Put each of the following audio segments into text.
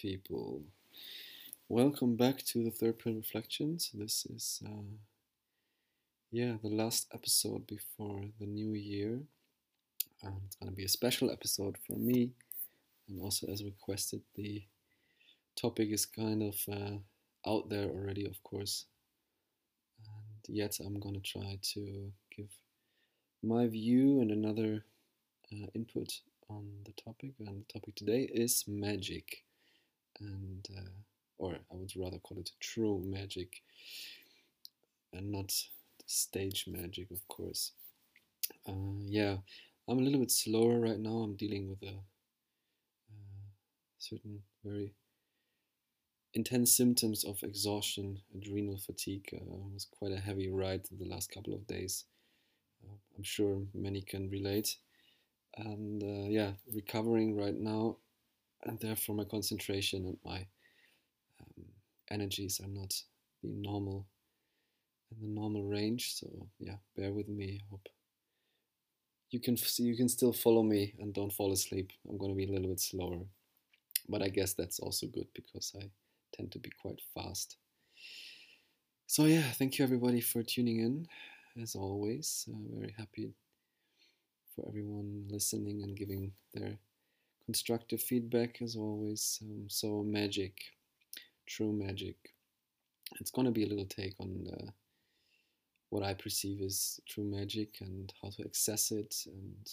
people? Welcome back to the Third Pill Reflections. This is, uh, yeah, the last episode before the new year. Um, it's going to be a special episode for me, and also as requested, the topic is kind of uh, out there already, of course. And yet, I'm going to try to give my view and another uh, input on the topic. And the topic today is magic, and uh, or I would rather call it true magic, and not stage magic, of course. Uh, yeah, I'm a little bit slower right now. I'm dealing with a uh, certain very intense symptoms of exhaustion, adrenal fatigue. Uh, it was quite a heavy ride the last couple of days. Uh, I'm sure many can relate. And uh, yeah, recovering right now, and therefore my concentration and my um, energies are not the normal in the normal range. So yeah, bear with me. Hope you can you can still follow me and don't fall asleep. I'm going to be a little bit slower, but I guess that's also good because I tend to be quite fast. So yeah, thank you everybody for tuning in. As always, uh, very happy for everyone listening and giving their constructive feedback. is always, um, so magic, true magic. It's gonna be a little take on the, what I perceive as true magic and how to access it, and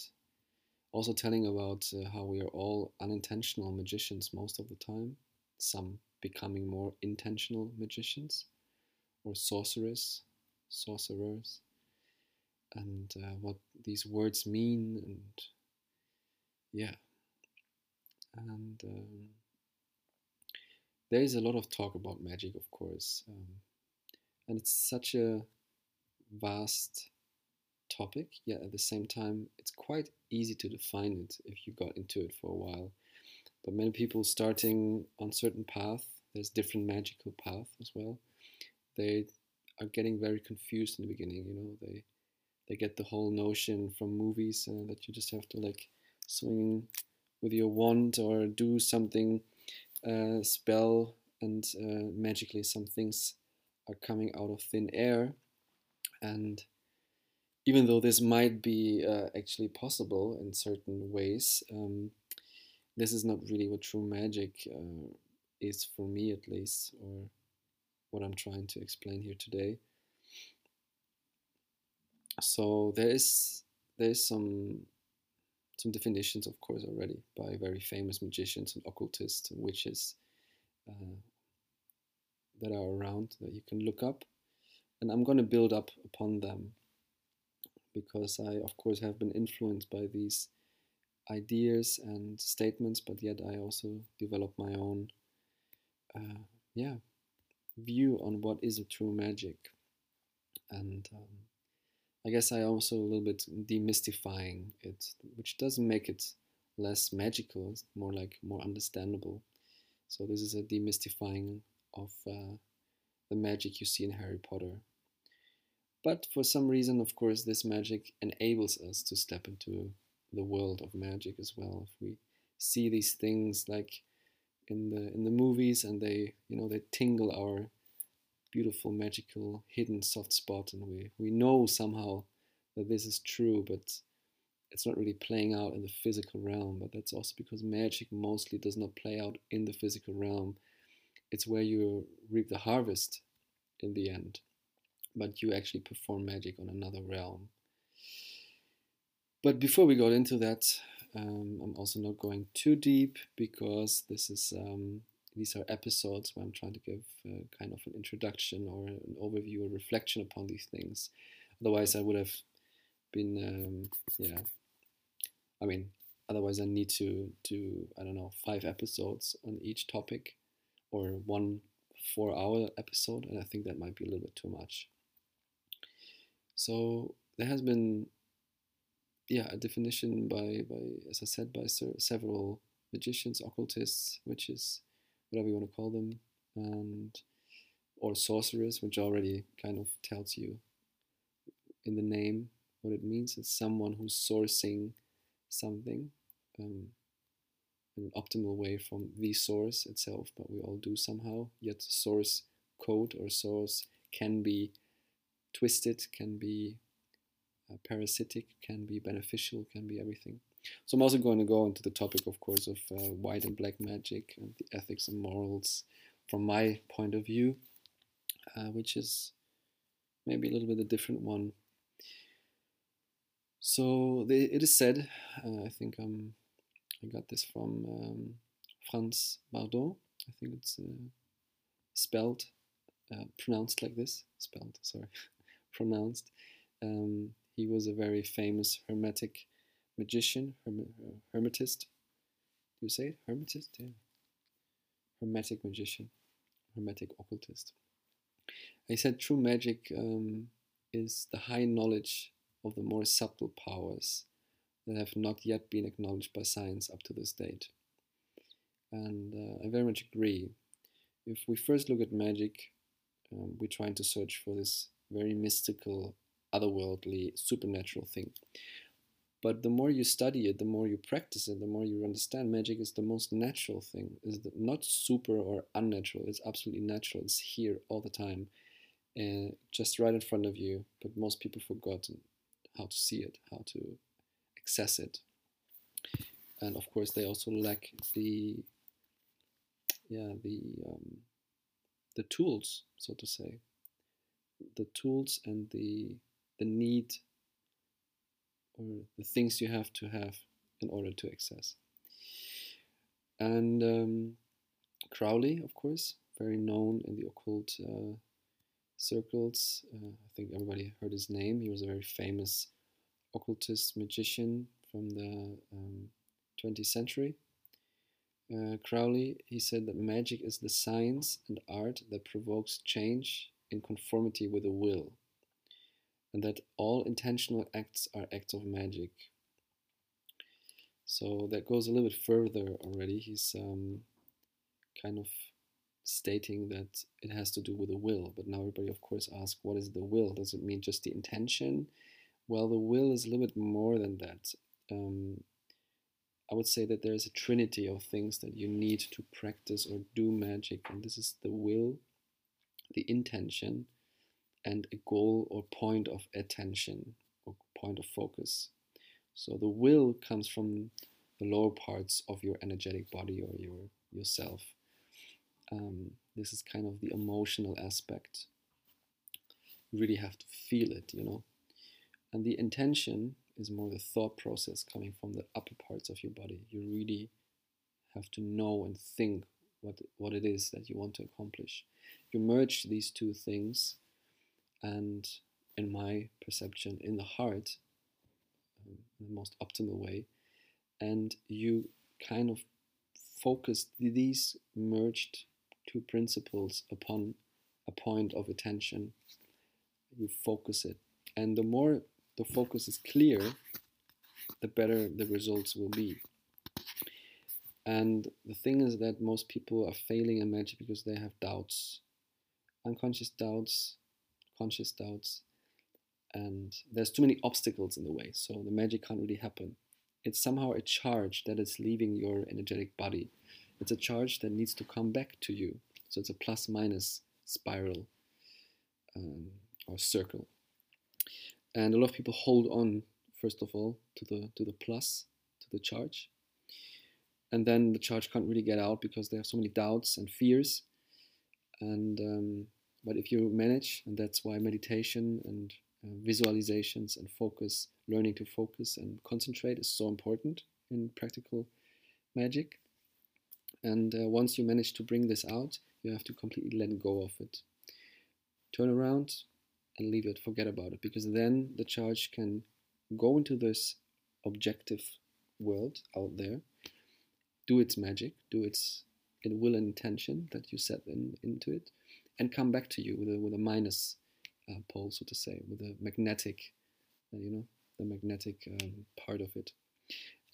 also telling about uh, how we are all unintentional magicians most of the time. Some becoming more intentional magicians or sorcerers, sorcerers, and uh, what these words mean, and yeah, and um, there is a lot of talk about magic, of course, um, and it's such a vast topic. Yet at the same time, it's quite easy to define it if you got into it for a while but many people starting on certain path there's different magical path as well they are getting very confused in the beginning you know they they get the whole notion from movies uh, that you just have to like swing with your wand or do something uh, spell and uh, magically some things are coming out of thin air. And even though this might be uh, actually possible in certain ways um, this is not really what true magic uh, is for me at least or what i'm trying to explain here today. So there is there is some some definitions of course already by very famous magicians and occultists and witches uh, that are around that you can look up and i'm going to build up upon them because i of course have been influenced by these ideas and statements, but yet I also develop my own, uh, yeah, view on what is a true magic. And um, I guess I also a little bit demystifying it, which doesn't make it less magical, it's more like more understandable. So this is a demystifying of uh, the magic you see in Harry Potter. But for some reason, of course, this magic enables us to step into the world of magic as well. If we see these things like in the in the movies and they you know they tingle our beautiful magical hidden soft spot and we we know somehow that this is true but it's not really playing out in the physical realm. But that's also because magic mostly does not play out in the physical realm. It's where you reap the harvest in the end but you actually perform magic on another realm. But before we got into that, um, I'm also not going too deep because this is um, these are episodes where I'm trying to give uh, kind of an introduction or an overview or reflection upon these things. Otherwise, I would have been um, yeah. I mean, otherwise I need to do I don't know five episodes on each topic, or one four-hour episode, and I think that might be a little bit too much. So there has been yeah, a definition by, by as I said, by several magicians, occultists, witches, whatever you want to call them, and or sorcerers, which already kind of tells you in the name what it means. It's someone who's sourcing something. Um, in an optimal way from the source itself, but we all do somehow. Yet source code or source can be twisted, can be uh, parasitic, can be beneficial, can be everything. So I'm also going to go into the topic, of course, of uh, white and black magic and the ethics and morals from my point of view, uh, which is maybe a little bit a different one. So it is said, uh, I think um, I got this from um, Franz Bardon. I think it's uh, spelled, uh, pronounced like this. Spelled, sorry, pronounced. Um, he was a very famous hermetic magician, herm- hermetist. Do you say it? Hermetist? Yeah. Hermetic magician, hermetic occultist. He said true magic um, is the high knowledge of the more subtle powers that have not yet been acknowledged by science up to this date. And uh, I very much agree. If we first look at magic, um, we're trying to search for this very mystical, otherworldly, supernatural thing. But the more you study it, the more you practice it, the more you understand magic is the most natural thing. Is not super or unnatural. It's absolutely natural. It's here all the time, and just right in front of you. But most people forgotten how to see it, how to access it, and of course they also lack the yeah the um, the tools, so to say, the tools and the the need or the things you have to have in order to access. And um, Crowley, of course, very known in the occult uh, circles. Uh, I think everybody heard his name. He was a very famous occultist magician from the um, 20th century. Uh, Crowley, he said that magic is the science and art that provokes change in conformity with the will and that all intentional acts are acts of magic. So that goes a little bit further already. He's um, kind of stating that it has to do with the will. But now everybody, of course, asks, what is the will? Does it mean just the intention? Well, the will is a little bit more than that. Um, I would say that there is a trinity of things that you need to practice or do magic, and this is the will, the intention, and a goal or point of attention or point of focus. So the will comes from the lower parts of your energetic body or your yourself. Um, this is kind of the emotional aspect. You really have to feel it, you know. And the intention is more the thought process coming from the upper parts of your body. You really have to know and think what what it is that you want to accomplish. You merge these two things and in my perception in the heart um, the most optimal way. And you kind of focus these merged two principles upon a point of attention. You focus it. And the more the focus is clear the better the results will be. And the thing is that most people are failing in magic because they have doubts. Unconscious doubts conscious doubts, and there's too many obstacles in the way, so the magic can't really happen. It's somehow a charge that is leaving your energetic body. It's a charge that needs to come back to you. So it's a plus minus spiral um, or circle. And a lot of people hold on, first of all, to the to the plus, to the charge. And then the charge can't really get out because they have so many doubts and fears. And um, but if you manage, and that's why meditation and uh, visualizations and focus, learning to focus and concentrate is so important in practical magic. And uh, once you manage to bring this out, you have to completely let go of it. Turn around and leave it, forget about it, because then the charge can go into this objective world out there, do its magic, do its it will and intention that you set in, into it, and come back to you with a, with a minus uh, pole, so to say, with a magnetic, uh, you know, the magnetic um, part of it.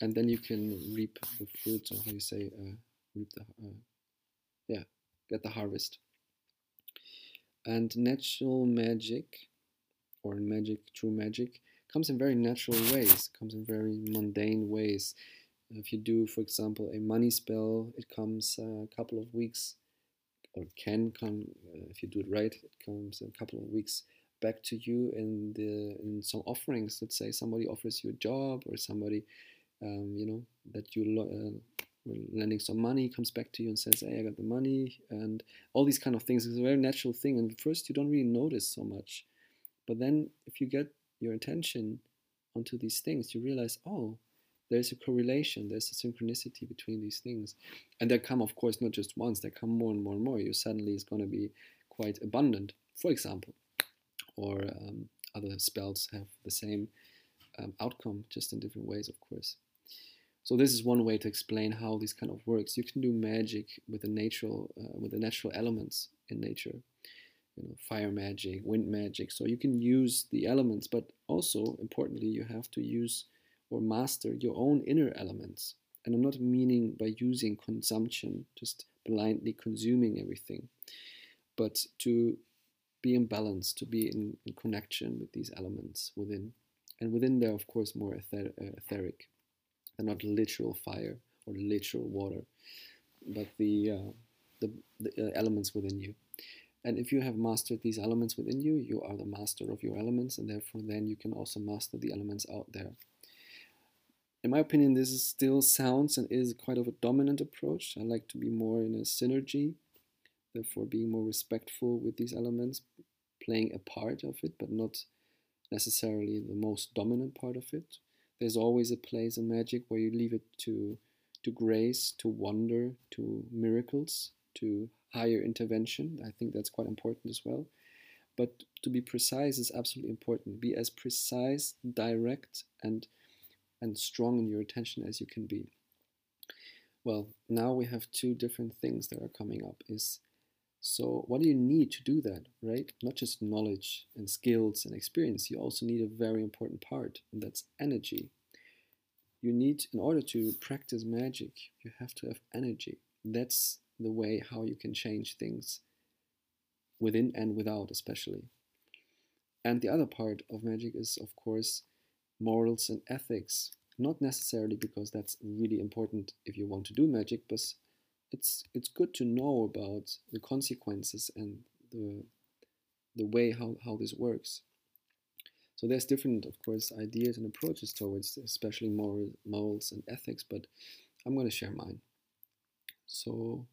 And then you can reap the fruits, or how you say, uh, reap the, uh, yeah, get the harvest. And natural magic, or magic, true magic, comes in very natural ways, comes in very mundane ways. If you do, for example, a money spell, it comes a couple of weeks, or can come uh, if you do it right. It comes a couple of weeks back to you in the in some offerings. Let's say somebody offers you a job, or somebody, um, you know, that you uh, lending some money comes back to you and says, "Hey, I got the money," and all these kind of things. It's a very natural thing, and first you don't really notice so much, but then if you get your attention onto these things, you realize, oh, there's a correlation, there's a synchronicity between these things. And they come, of course, not just once, they come more and more and more. You suddenly is going to be quite abundant, for example. Or um, other spells have the same um, outcome, just in different ways, of course. So this is one way to explain how this kind of works. You can do magic with the natural, uh, with the natural elements in nature you know, fire magic, wind magic. So you can use the elements, but also importantly, you have to use or master your own inner elements. And I'm not meaning by using consumption, just blindly consuming everything, but to be in balance, to be in, in connection with these elements within. And within there, of course, more uh, etheric. and not literal fire or literal water, but the, uh, the, the uh, elements within you. And if you have mastered these elements within you, you are the master of your elements, and therefore then you can also master the elements out there. In my opinion, this is still sounds and is quite of a dominant approach. I like to be more in a synergy, therefore being more respectful with these elements, playing a part of it, but not necessarily the most dominant part of it. There's always a place in magic where you leave it to to grace, to wonder, to miracles, to higher intervention. I think that's quite important as well. But to be precise is absolutely important. Be as precise, direct, and and strong in your attention as you can be. Well, now we have two different things that are coming up. Is so what do you need to do that, right? Not just knowledge and skills and experience. You also need a very important part, and that's energy. You need, in order to practice magic, you have to have energy. That's the way how you can change things within and without, especially. And the other part of magic is, of course, morals and ethics. Not necessarily because that's really important if you want to do magic, but it's it's good to know about the consequences and the the way how, how this works. So there's different, of course, ideas and approaches towards especially moral, morals and ethics, but I'm going to share mine. So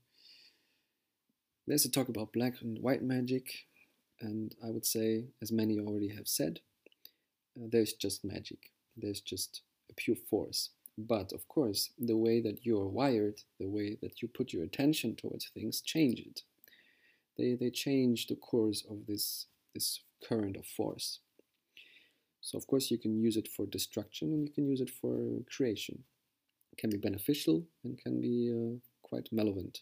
there's a talk about black and white magic, and I would say, as many already have said, there's just magic. There's just a pure force. But of course, the way that you are wired, the way that you put your attention towards things, change it. They, they change the course of this, this current of force. So of course you can use it for destruction and you can use it for creation. It can be beneficial and can be uh, quite malevolent,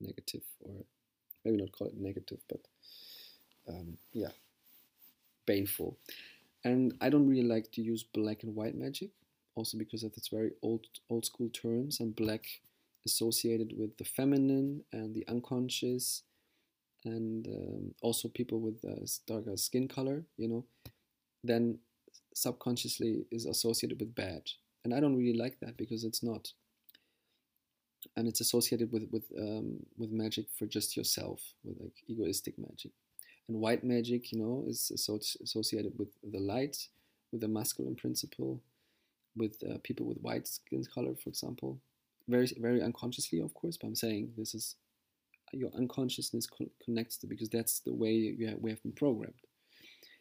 negative or maybe not call it negative, but um, yeah, baneful. And I don't really like to use black and white magic, also because of it's very old old school terms, and black associated with the feminine and the unconscious, and um, also people with uh, darker skin color, you know, then subconsciously is associated with bad. And I don't really like that because it's not and it's associated with with um, with magic for just yourself, with like egoistic magic. And white magic, you know, is associated with the light, with the masculine principle, with uh, people with white skin color, for example. Very very unconsciously, of course, but I'm saying this is your unconsciousness co connects to because that's the way you have, we have been programmed.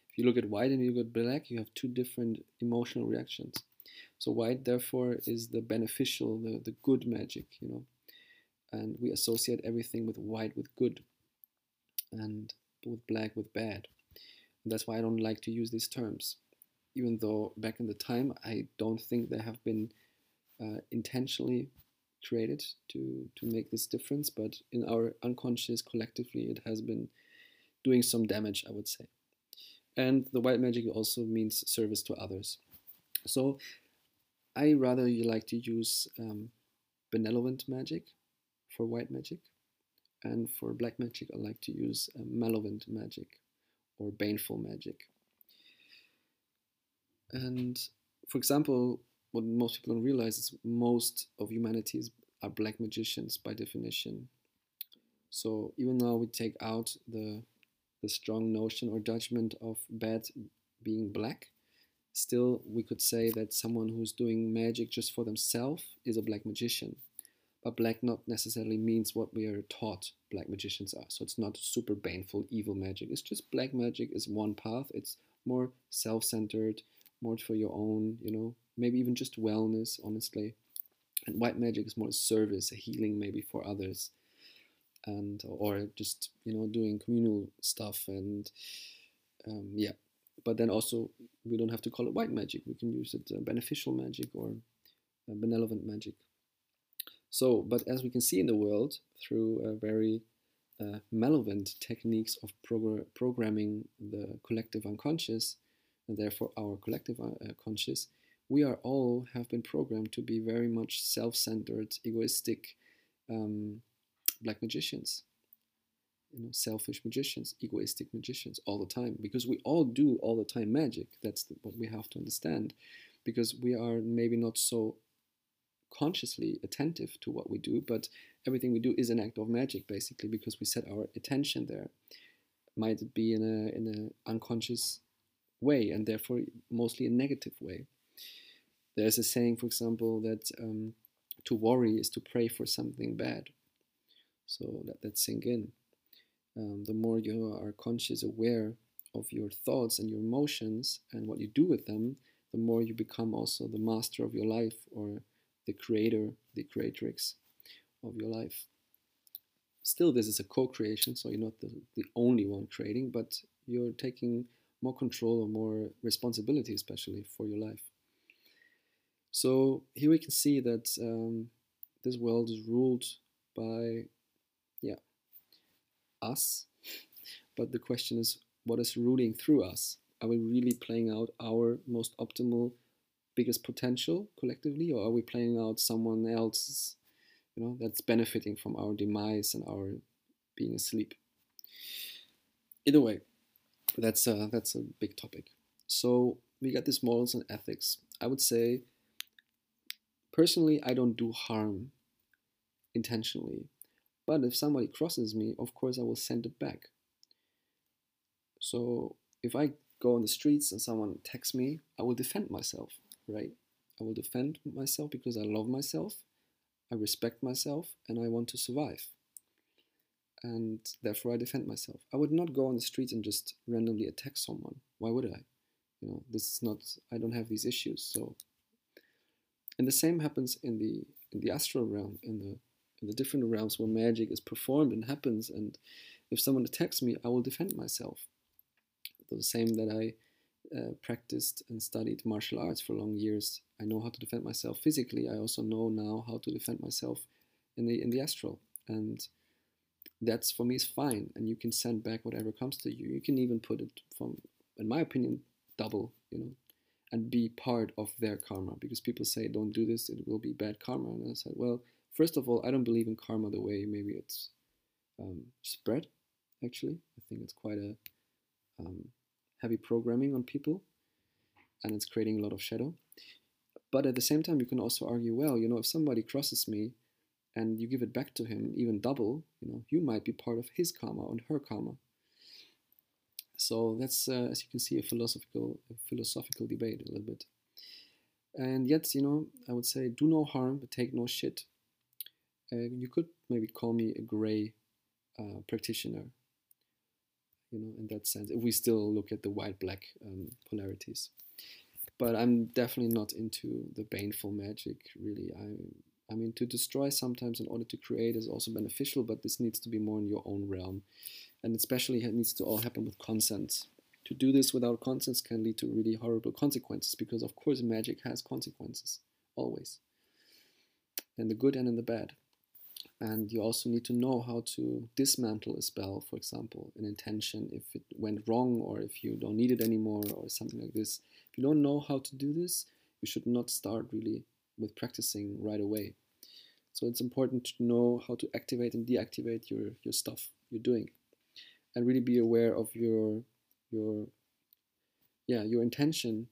If you look at white and you look at black, you have two different emotional reactions. So white, therefore, is the beneficial, the, the good magic, you know. And we associate everything with white with good and with black with bad. And that's why I don't like to use these terms. Even though back in the time, I don't think they have been uh, intentionally created to, to make this difference, but in our unconscious collectively, it has been doing some damage, I would say. And the white magic also means service to others. So I rather you like to use um, benevolent magic for white magic, and for black magic I like to use uh, malevolent magic or baneful magic. And for example, what most people don't realize is most of humanity are black magicians by definition. So even though we take out the the strong notion or judgment of bad being black, still we could say that someone who's doing magic just for themselves is a black magician. But black not necessarily means what we are taught black magicians are. So it's not super baneful, evil magic. It's just black magic is one path. It's more self-centered, more for your own, you know, maybe even just wellness, honestly. And white magic is more service, a healing maybe for others and or just you know doing communal stuff and um, yeah but then also we don't have to call it white magic we can use it uh, beneficial magic or uh, benevolent magic so but as we can see in the world through uh, very malevolent techniques of progr programming the collective unconscious and therefore our collective uh, conscious we are all have been programmed to be very much self-centered egoistic um, black magicians, you know, selfish magicians, egoistic magicians all the time because we all do all the time magic. That's the, what we have to understand because we are maybe not so consciously attentive to what we do, but everything we do is an act of magic basically because we set our attention there. Might be in a in an unconscious way and therefore mostly a negative way. There's a saying, for example, that um, to worry is to pray for something bad. So let that sink in. Um, the more you are conscious, aware of your thoughts and your emotions and what you do with them, the more you become also the master of your life or the creator, the creatrix of your life. Still, this is a co creation, so you're not the, the only one creating, but you're taking more control or more responsibility, especially for your life. So, here we can see that um, this world is ruled by yeah, us. But the question is, what is ruling through us? Are we really playing out our most optimal, biggest potential collectively, or are we playing out someone else's, you know, that's benefiting from our demise and our being asleep? Either way, that's a, that's a big topic. So we got these morals and ethics. I would say, personally, I don't do harm intentionally. But if somebody crosses me, of course I will send it back. So if I go on the streets and someone attacks me, I will defend myself, right? I will defend myself because I love myself, I respect myself, and I want to survive. And therefore I defend myself. I would not go on the streets and just randomly attack someone. Why would I? You know, this is not I don't have these issues. So and the same happens in the in the astral realm, in the in the different realms where magic is performed and happens. And if someone attacks me, I will defend myself. The same that I uh, practiced and studied martial arts for long years. I know how to defend myself physically. I also know now how to defend myself in the in the astral, and that's for me is fine. And you can send back whatever comes to you. You can even put it from, in my opinion, double. You know, and be part of their karma because people say don't do this; it will be bad karma. And I said, well, First of all, I don't believe in karma the way maybe it's um, spread, actually. I think it's quite a um, heavy programming on people and it's creating a lot of shadow. But at the same time, you can also argue, well, you know, if somebody crosses me and you give it back to him, even double, you know, you might be part of his karma and her karma. So that's, uh, as you can see, a philosophical, a philosophical debate a little bit. And yet, you know, I would say, do no harm, but take no shit. Uh, you could maybe call me a gray uh, practitioner, you know, in that sense, if we still look at the white-black um, polarities. But I'm definitely not into the baneful magic, really. I, I mean, to destroy sometimes in order to create is also beneficial, but this needs to be more in your own realm. And especially it needs to all happen with consent. To do this without consent can lead to really horrible consequences because, of course, magic has consequences, always. In the good and in the bad. And you also need to know how to dismantle a spell, for example, an intention, if it went wrong or if you don't need it anymore or something like this. If you don't know how to do this, you should not start really with practicing right away. So it's important to know how to activate and deactivate your, your stuff you're doing. And really be aware of your your yeah, your intention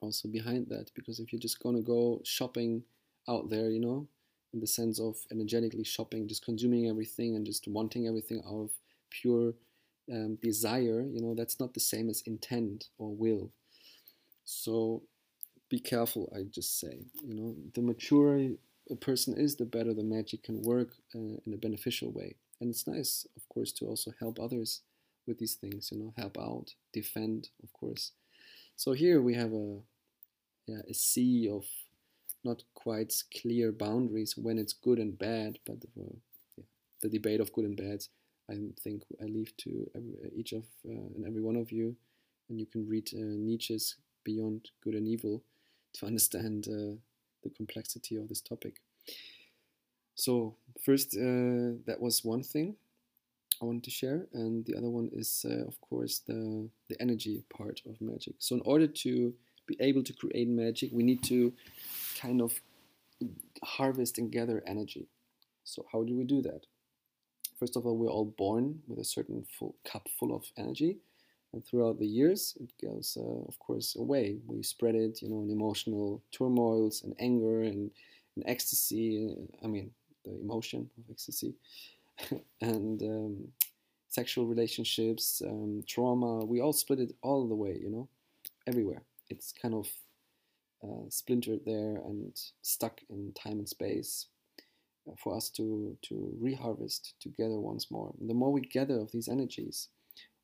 also behind that because if you're just gonna go shopping out there, you know, in the sense of energetically shopping, just consuming everything and just wanting everything out of pure um, desire, you know, that's not the same as intent or will. So be careful, I just say. You know, the mature a person is, the better the magic can work uh, in a beneficial way. And it's nice, of course, to also help others with these things. You know, help out, defend, of course. So here we have a yeah, a sea of not quite clear boundaries when it's good and bad, but the, uh, yeah, the debate of good and bad, I think I leave to every, each of uh, and every one of you, and you can read uh, Nietzsche's Beyond Good and Evil to understand uh, the complexity of this topic. So first, uh, that was one thing I wanted to share, and the other one is, uh, of course, the the energy part of magic. So in order to be able to create magic, we need to kind of harvest and gather energy. So how do we do that? First of all, we're all born with a certain full cup full of energy, and throughout the years, it goes, uh, of course, away. We spread it, you know, in emotional turmoils and anger and, and ecstasy. I mean, the emotion of ecstasy, and um, sexual relationships, um, trauma. We all split it all the way, you know, everywhere. It's kind of uh, splintered there and stuck in time and space uh, for us to to reharvest together once more. And the more we gather of these energies,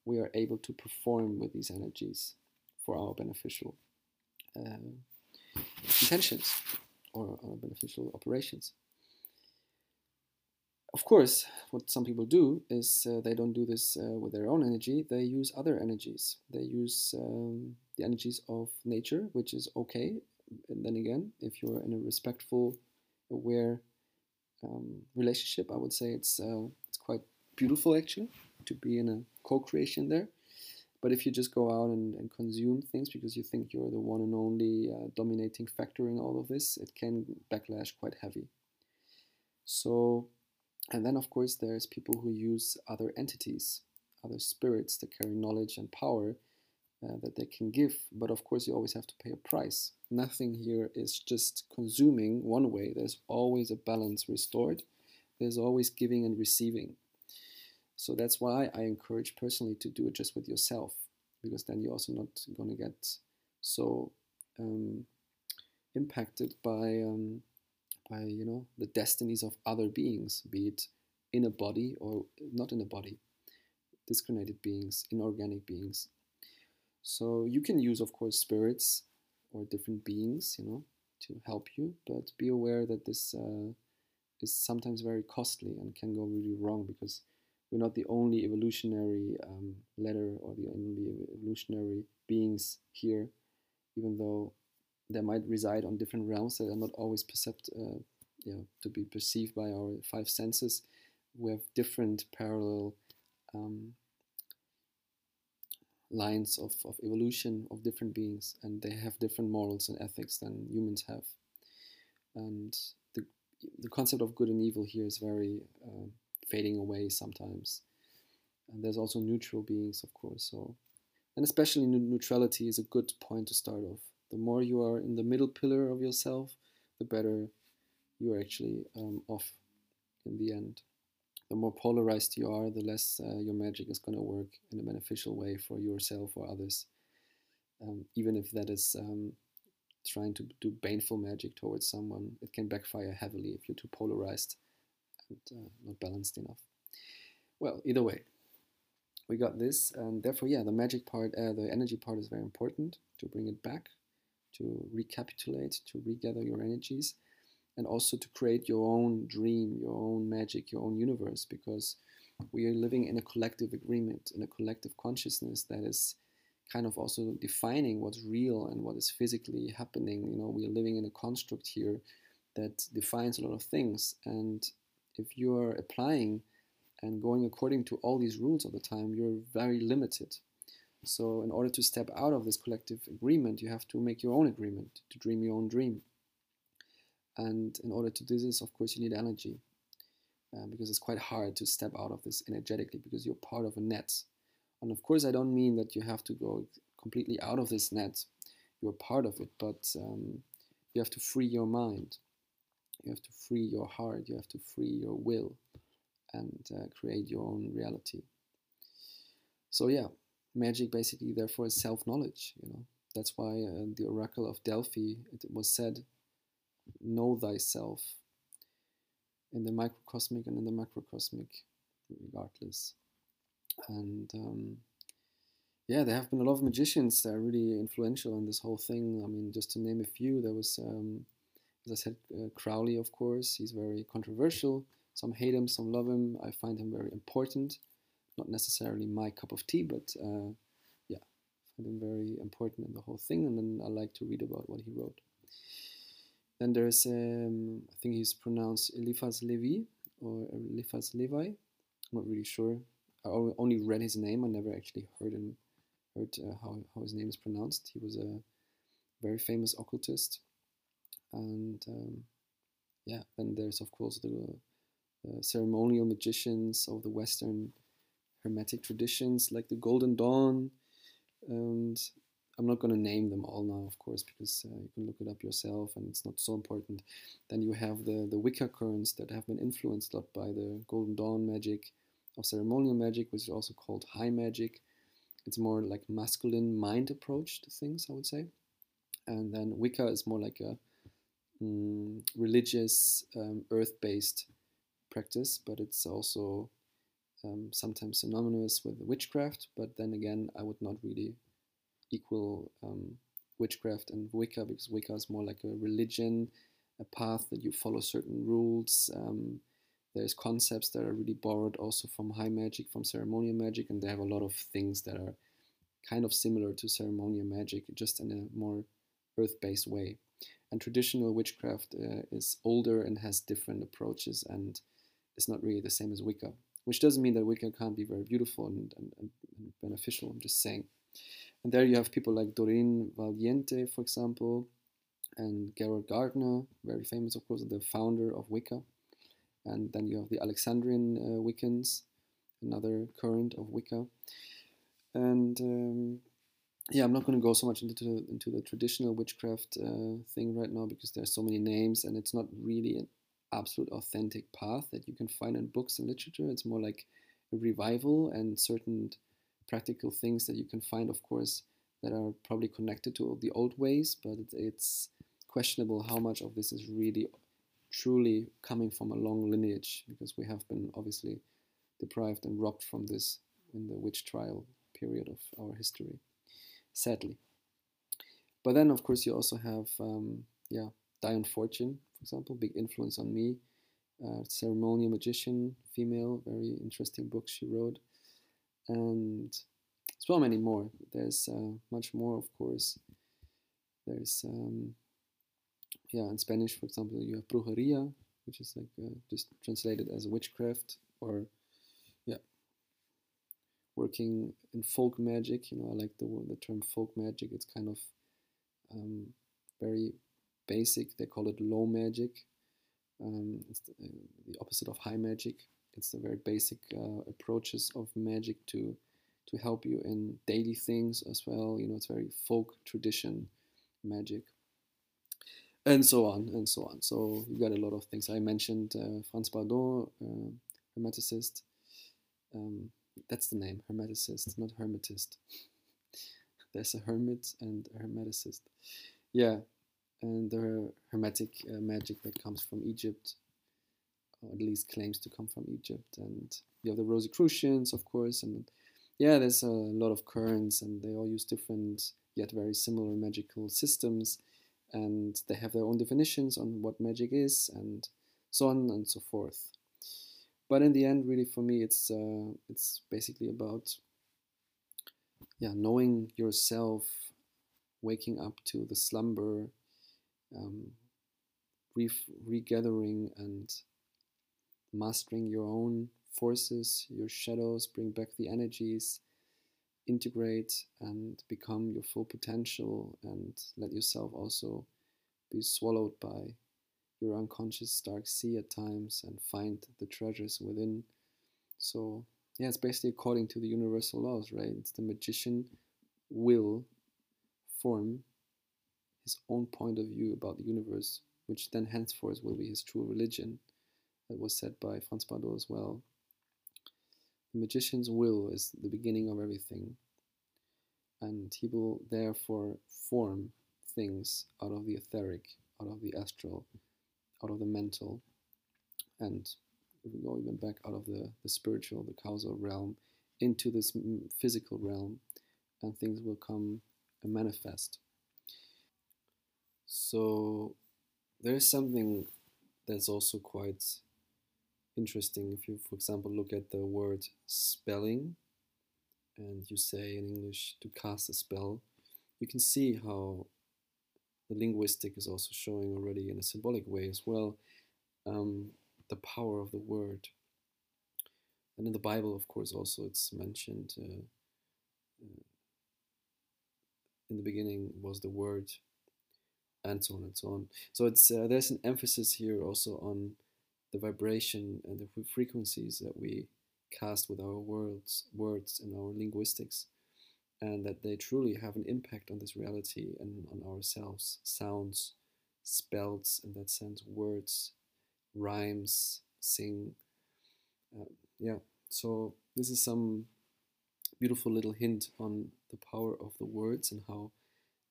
we are able to perform with these energies for our beneficial uh, intentions or our beneficial operations. Of course, what some people do is uh, they don't do this uh, with their own energy, they use other energies. They use um, the energies of nature, which is okay. And then again, if you're in a respectful, aware um, relationship, I would say it's, uh, it's quite beautiful actually to be in a co-creation there. But if you just go out and, and, consume things because you think you're the one and only uh, dominating factor in all of this, it can backlash quite heavy. So, and then of course there's people who use other entities, other spirits that carry knowledge and power uh, that they can give. But of course you always have to pay a price. Nothing here is just consuming one way. There's always a balance restored. There's always giving and receiving. So that's why I encourage personally to do it just with yourself, because then you're also not going to get so um, impacted by um, by you know the destinies of other beings, be it in a body or not in a body, discriminated beings, inorganic beings. So you can use, of course, spirits or different beings, you know, to help you, but be aware that this uh, is sometimes very costly and can go really wrong because we're not the only evolutionary um, letter or the only evolutionary beings here, even though they might reside on different realms that are not always percept, uh, yeah, to be perceived by our five senses. We have different parallel um, lines of, of evolution of different beings, and they have different morals and ethics than humans have. And the, the concept of good and evil here is very uh, fading away sometimes. And there's also neutral beings, of course. So, and especially neutrality is a good point to start off. The more you are in the middle pillar of yourself, the better you are actually um, off in the end. The more polarized you are, the less uh, your magic is going to work in a beneficial way for yourself or others. Um, even if that is um, trying to do baneful magic towards someone, it can backfire heavily if you're too polarized and uh, not balanced enough. Well, either way, we got this, and therefore, yeah, the magic part, uh, the energy part is very important to bring it back, to recapitulate, to regather your energies, and also to create your own dream, your own magic, your own universe, because we are living in a collective agreement, in a collective consciousness that is kind of also defining what's real and what is physically happening. You know, we are living in a construct here that defines a lot of things, and if you're applying and going according to all these rules all the time, you're very limited. So, in order to step out of this collective agreement, you have to make your own agreement to dream your own dream. And in order to do this, of course, you need energy uh, because it's quite hard to step out of this energetically because you're part of a net. And of course, I don't mean that you have to go completely out of this net. you're part of it, but um, you have to free your mind, you have to free your heart, you have to free your will, and uh, create your own reality. So yeah, magic basically therefore is self-knowledge. You know that's why uh, the oracle of Delphi it was said, "Know thyself." In the microcosmic and in the macrocosmic, regardless. And um, yeah, there have been a lot of magicians that are really influential in this whole thing. I mean, just to name a few, there was, um, as I said, uh, Crowley, of course. He's very controversial. Some hate him, some love him. I find him very important. Not necessarily my cup of tea, but uh, yeah, I find him very important in the whole thing. And then I like to read about what he wrote. Then there's, um, I think he's pronounced Eliphas Levi or Eliphas Levi. I'm not really sure. I only read his name. I never actually heard him heard uh, how, how his name is pronounced. He was a very famous occultist. And um, yeah, then there's, of course, the uh, ceremonial magicians of the Western Hermetic traditions, like the Golden Dawn. And I'm not going to name them all now, of course, because uh, you can look it up yourself and it's not so important. Then you have the, the Wicca currents that have been influenced a lot by the Golden Dawn magic of ceremonial magic, which is also called high magic it's more like masculine mind approach to things, I would say. And then Wicca is more like a mm, religious, um, earth-based practice, but it's also um, sometimes synonymous with witchcraft. But then again, I would not really equal um, witchcraft and Wicca because Wicca is more like a religion, a path that you follow certain rules. Um, there's concepts that are really borrowed also from high magic, from ceremonial magic, and they have a lot of things that are kind of similar to ceremonial magic, just in a more earth-based way. And traditional witchcraft uh, is older and has different approaches and is not really the same as Wicca, which doesn't mean that Wicca can't be very beautiful and, and, and beneficial, I'm just saying. And there you have people like Doreen Valiente, for example, and Gerald Gardner, very famous, of course, the founder of Wicca. And then you have the Alexandrian uh, Wiccans, another current of Wicca. And um, yeah, I'm not going to go so much into the, into the traditional witchcraft uh, thing right now because there's so many names and it's not really an absolute authentic path that you can find in books and literature. It's more like a revival and certain practical things that you can find, of course, that are probably connected to the old ways, but it's questionable how much of this is really truly coming from a long lineage because we have been obviously deprived and robbed from this in the witch trial period of our history, sadly. But then, of course, you also have, um, yeah, Dion Fortune, for example, big influence on me. Uh, ceremonial magician, female, very interesting book she wrote. And so many more. There's uh, much more, of course. There's um, yeah, in Spanish, for example, you have brujeria, which is like uh, just translated as witchcraft or yeah, working in folk magic. You know, I like the the term folk magic. It's kind of um, very basic. They call it low magic. Um, it's the, uh, the, opposite of high magic. It's the very basic uh, approaches of magic to to help you in daily things as well. You know, it's very folk tradition magic and so on and so on. So you got a lot of things. I mentioned uh, Franz Bardon, uh, hermeticist. Um, that's the name, hermeticist, not hermetist. There's a hermit and a hermeticist. Yeah, and the hermetic uh, magic that comes from Egypt, or at least claims to come from Egypt. And you have the Rosicrucians, of course, and yeah, there's a lot of currents, and they all use different yet very similar magical systems and they have their own definitions on what magic is and so on and so forth. But in the end, really for me, it's uh, it's basically about yeah knowing yourself, waking up to the slumber, um, re- regathering and mastering your own forces, your shadows, bring back the energies, integrate and become your full potential and let yourself also be swallowed by your unconscious dark sea at times and find the treasures within. So, yeah, it's basically according to the universal laws, right? It's the magician will form his own point of view about the universe, which then henceforth will be his true religion. That was said by Franz Bardon as well. The magician's will is the beginning of everything, and he will therefore form things out of the etheric, out of the astral, out of the mental, and if we go even back out of the, the spiritual, the causal realm, into this physical realm, and things will come and manifest. So there is something that's also quite interesting if you, for example, look at the word spelling and you say in English to cast a spell, you can see how the linguistic is also showing already in a symbolic way as well um, the power of the word. And in the Bible, of course, also it's mentioned uh, uh, in the beginning was the word, and so on and so on. So it's uh, there's an emphasis here also on the vibration and the frequencies that we cast with our words, words and our linguistics, and that they truly have an impact on this reality and on ourselves. Sounds, spells in that sense, words, rhymes, sing. Uh, yeah, so this is some beautiful little hint on the power of the words and how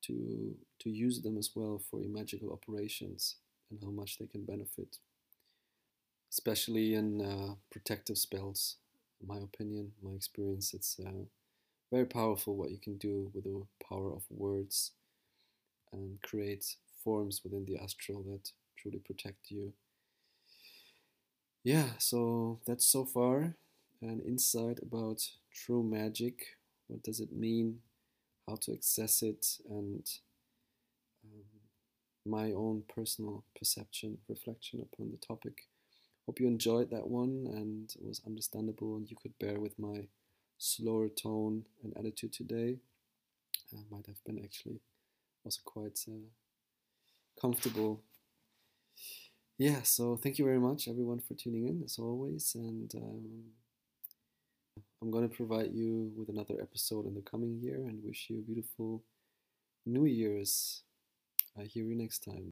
to to use them as well for magical operations and how much they can benefit especially in uh, protective spells. In my opinion, my experience, it's uh, very powerful what you can do with the power of words and create forms within the astral that truly protect you. Yeah, so that's so far an insight about true magic. What does it mean? How to access it and um, my own personal perception, reflection upon the topic. Hope you enjoyed that one and it was understandable and you could bear with my slower tone and attitude today. I might have been actually also quite uh, comfortable. Yeah, so thank you very much everyone for tuning in as always and um, I'm going to provide you with another episode in the coming year and wish you a beautiful New Year's. I hear you next time.